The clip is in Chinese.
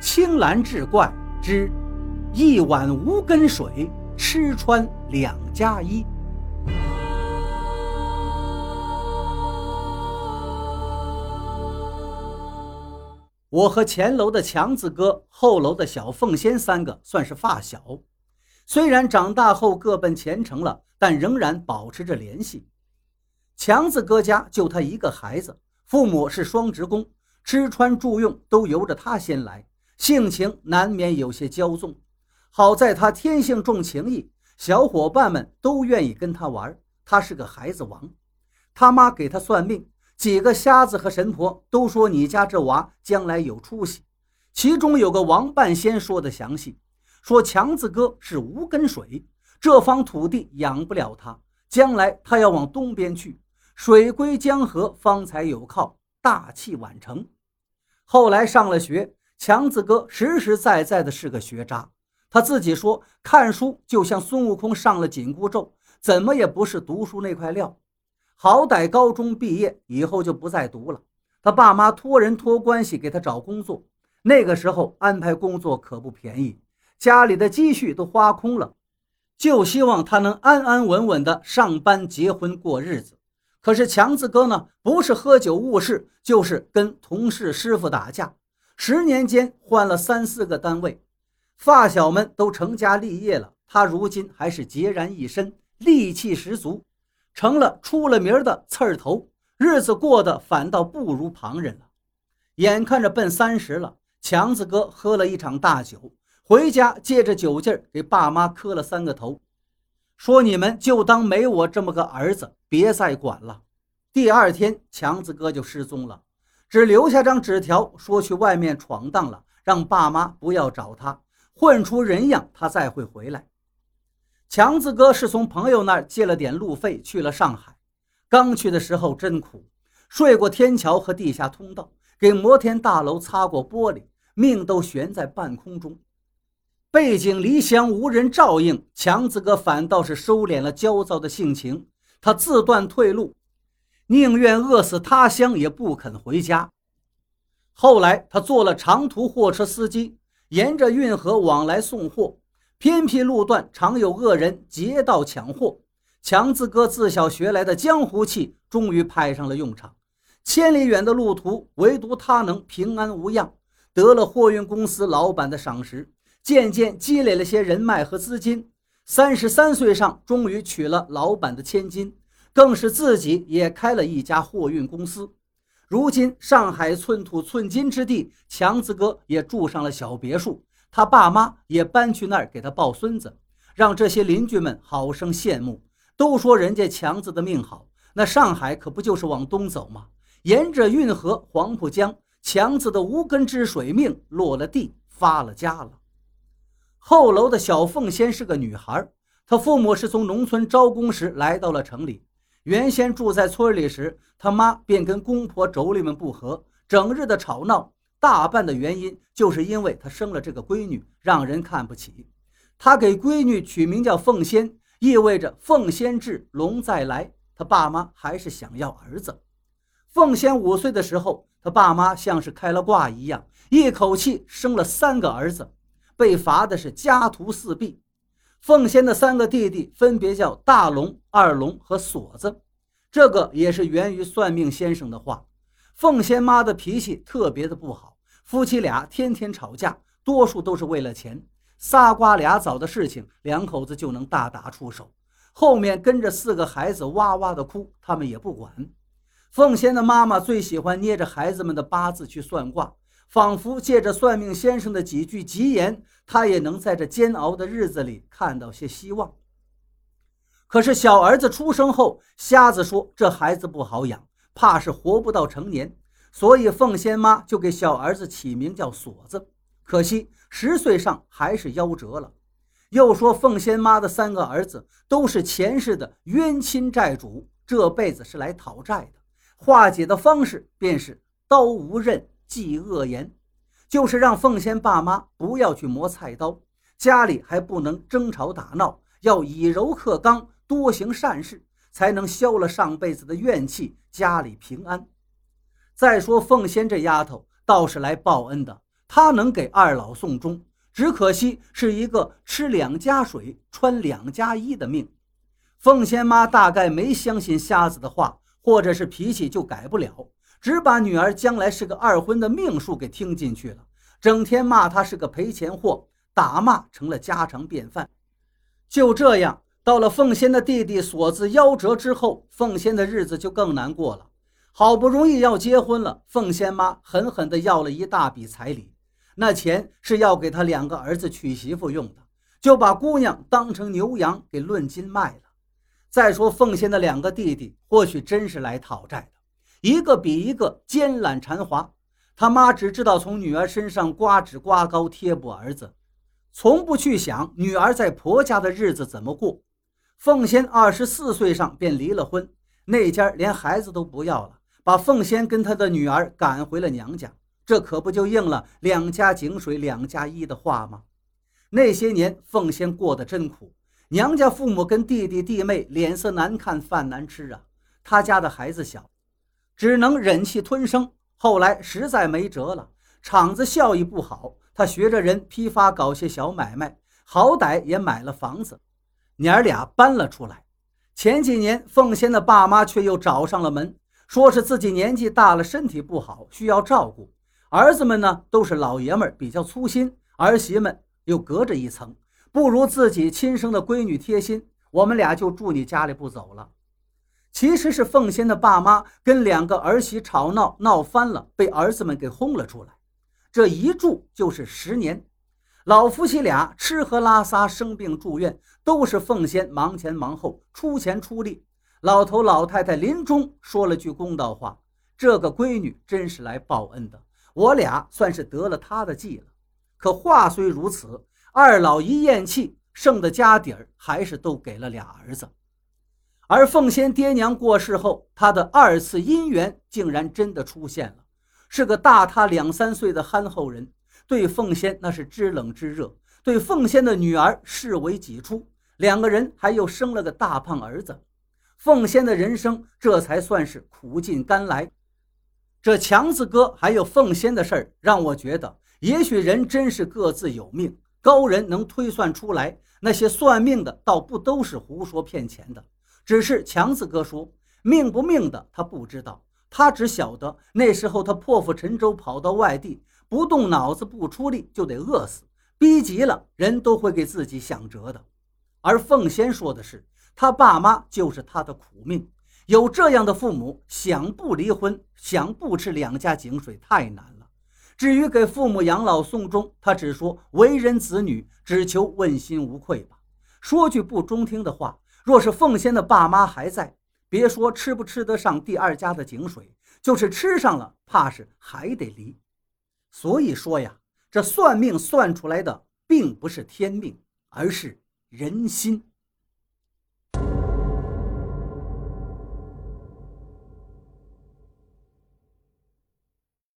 青蓝志怪之一碗无根水，吃穿两加衣。我和前楼的强子哥、后楼的小凤仙三个算是发小，虽然长大后各奔前程了，但仍然保持着联系。强子哥家就他一个孩子，父母是双职工。吃穿住用都由着他先来，性情难免有些骄纵。好在他天性重情义，小伙伴们都愿意跟他玩。他是个孩子王。他妈给他算命，几个瞎子和神婆都说你家这娃将来有出息。其中有个王半仙说的详细，说强子哥是无根水，这方土地养不了他，将来他要往东边去，水归江河方才有靠。大器晚成，后来上了学，强子哥实实在在的是个学渣。他自己说，看书就像孙悟空上了紧箍咒，怎么也不是读书那块料。好歹高中毕业以后就不再读了。他爸妈托人托关系给他找工作，那个时候安排工作可不便宜，家里的积蓄都花空了，就希望他能安安稳稳的上班、结婚、过日子。可是强子哥呢，不是喝酒误事，就是跟同事师傅打架，十年间换了三四个单位，发小们都成家立业了，他如今还是孑然一身，戾气十足，成了出了名的刺儿头，日子过得反倒不如旁人了。眼看着奔三十了，强子哥喝了一场大酒，回家借着酒劲儿给爸妈磕了三个头。说你们就当没我这么个儿子，别再管了。第二天，强子哥就失踪了，只留下张纸条，说去外面闯荡了，让爸妈不要找他，混出人样，他再会回来。强子哥是从朋友那儿借了点路费去了上海，刚去的时候真苦，睡过天桥和地下通道，给摩天大楼擦过玻璃，命都悬在半空中。背井离乡，无人照应，强子哥反倒是收敛了焦躁的性情。他自断退路，宁愿饿死他乡，也不肯回家。后来，他做了长途货车司机，沿着运河往来送货。偏僻路段常有恶人劫道抢货，强子哥自小学来的江湖气终于派上了用场。千里远的路途，唯独他能平安无恙，得了货运公司老板的赏识。渐渐积累了些人脉和资金，三十三岁上终于娶了老板的千金，更是自己也开了一家货运公司。如今上海寸土寸金之地，强子哥也住上了小别墅，他爸妈也搬去那儿给他抱孙子，让这些邻居们好生羡慕，都说人家强子的命好。那上海可不就是往东走吗？沿着运河黄浦江，强子的无根之水命落了地，发了家了。后楼的小凤仙是个女孩，她父母是从农村招工时来到了城里。原先住在村里时，他妈便跟公婆妯娌们不和，整日的吵闹。大半的原因就是因为她生了这个闺女，让人看不起。她给闺女取名叫凤仙，意味着凤仙至，龙再来。她爸妈还是想要儿子。凤仙五岁的时候，她爸妈像是开了挂一样，一口气生了三个儿子。被罚的是家徒四壁。凤仙的三个弟弟分别叫大龙、二龙和锁子，这个也是源于算命先生的话。凤仙妈的脾气特别的不好，夫妻俩天天吵架，多数都是为了钱。仨瓜俩枣的事情，两口子就能大打出手，后面跟着四个孩子哇哇的哭，他们也不管。凤仙的妈妈最喜欢捏着孩子们的八字去算卦。仿佛借着算命先生的几句吉言，他也能在这煎熬的日子里看到些希望。可是小儿子出生后，瞎子说这孩子不好养，怕是活不到成年，所以凤仙妈就给小儿子起名叫锁子。可惜十岁上还是夭折了。又说凤仙妈的三个儿子都是前世的冤亲债主，这辈子是来讨债的。化解的方式便是刀无刃。忌恶言，就是让凤仙爸妈不要去磨菜刀，家里还不能争吵打闹，要以柔克刚，多行善事，才能消了上辈子的怨气，家里平安。再说凤仙这丫头倒是来报恩的，她能给二老送终，只可惜是一个吃两家水、穿两家衣的命。凤仙妈大概没相信瞎子的话，或者是脾气就改不了，只把女儿将来是个二婚的命数给听进去了，整天骂她是个赔钱货，打骂成了家常便饭。就这样，到了凤仙的弟弟锁子夭折之后，凤仙的日子就更难过了。好不容易要结婚了，凤仙妈狠狠地要了一大笔彩礼。那钱是要给他两个儿子娶媳妇用的，就把姑娘当成牛羊给论斤卖了。再说凤仙的两个弟弟，或许真是来讨债的，一个比一个奸懒馋滑。他妈只知道从女儿身上刮脂刮膏贴补儿子，从不去想女儿在婆家的日子怎么过。凤仙二十四岁上便离了婚，那家连孩子都不要了，把凤仙跟她的女儿赶回了娘家。这可不就应了“两家井水两家一”的话吗？那些年，凤仙过得真苦，娘家父母跟弟弟弟妹脸色难看，饭难吃啊。他家的孩子小，只能忍气吞声。后来实在没辙了，厂子效益不好，他学着人批发搞些小买卖，好歹也买了房子，娘儿俩搬了出来。前几年，凤仙的爸妈却又找上了门，说是自己年纪大了，身体不好，需要照顾。儿子们呢，都是老爷们，比较粗心；儿媳们又隔着一层，不如自己亲生的闺女贴心。我们俩就住你家里不走了。其实是凤仙的爸妈跟两个儿媳吵闹，闹翻了，被儿子们给轰了出来。这一住就是十年，老夫妻俩吃喝拉撒、生病住院，都是凤仙忙前忙后，出钱出力。老头老太太临终说了句公道话：“这个闺女真是来报恩的。”我俩算是得了她的计了，可话虽如此，二老一咽气，剩的家底儿还是都给了俩儿子。而凤仙爹娘过世后，他的二次姻缘竟然真的出现了，是个大他两三岁的憨厚人，对凤仙那是知冷知热，对凤仙的女儿视为己出，两个人还又生了个大胖儿子，凤仙的人生这才算是苦尽甘来。这强子哥还有凤仙的事儿，让我觉得，也许人真是各自有命，高人能推算出来。那些算命的倒不都是胡说骗钱的，只是强子哥说命不命的他不知道，他只晓得那时候他破釜沉舟跑到外地，不动脑子不出力就得饿死，逼急了人都会给自己想辙的。而凤仙说的是，他爸妈就是他的苦命。有这样的父母，想不离婚，想不吃两家井水太难了。至于给父母养老送终，他只说为人子女，只求问心无愧吧。说句不中听的话，若是凤仙的爸妈还在，别说吃不吃得上第二家的井水，就是吃上了，怕是还得离。所以说呀，这算命算出来的并不是天命，而是人心。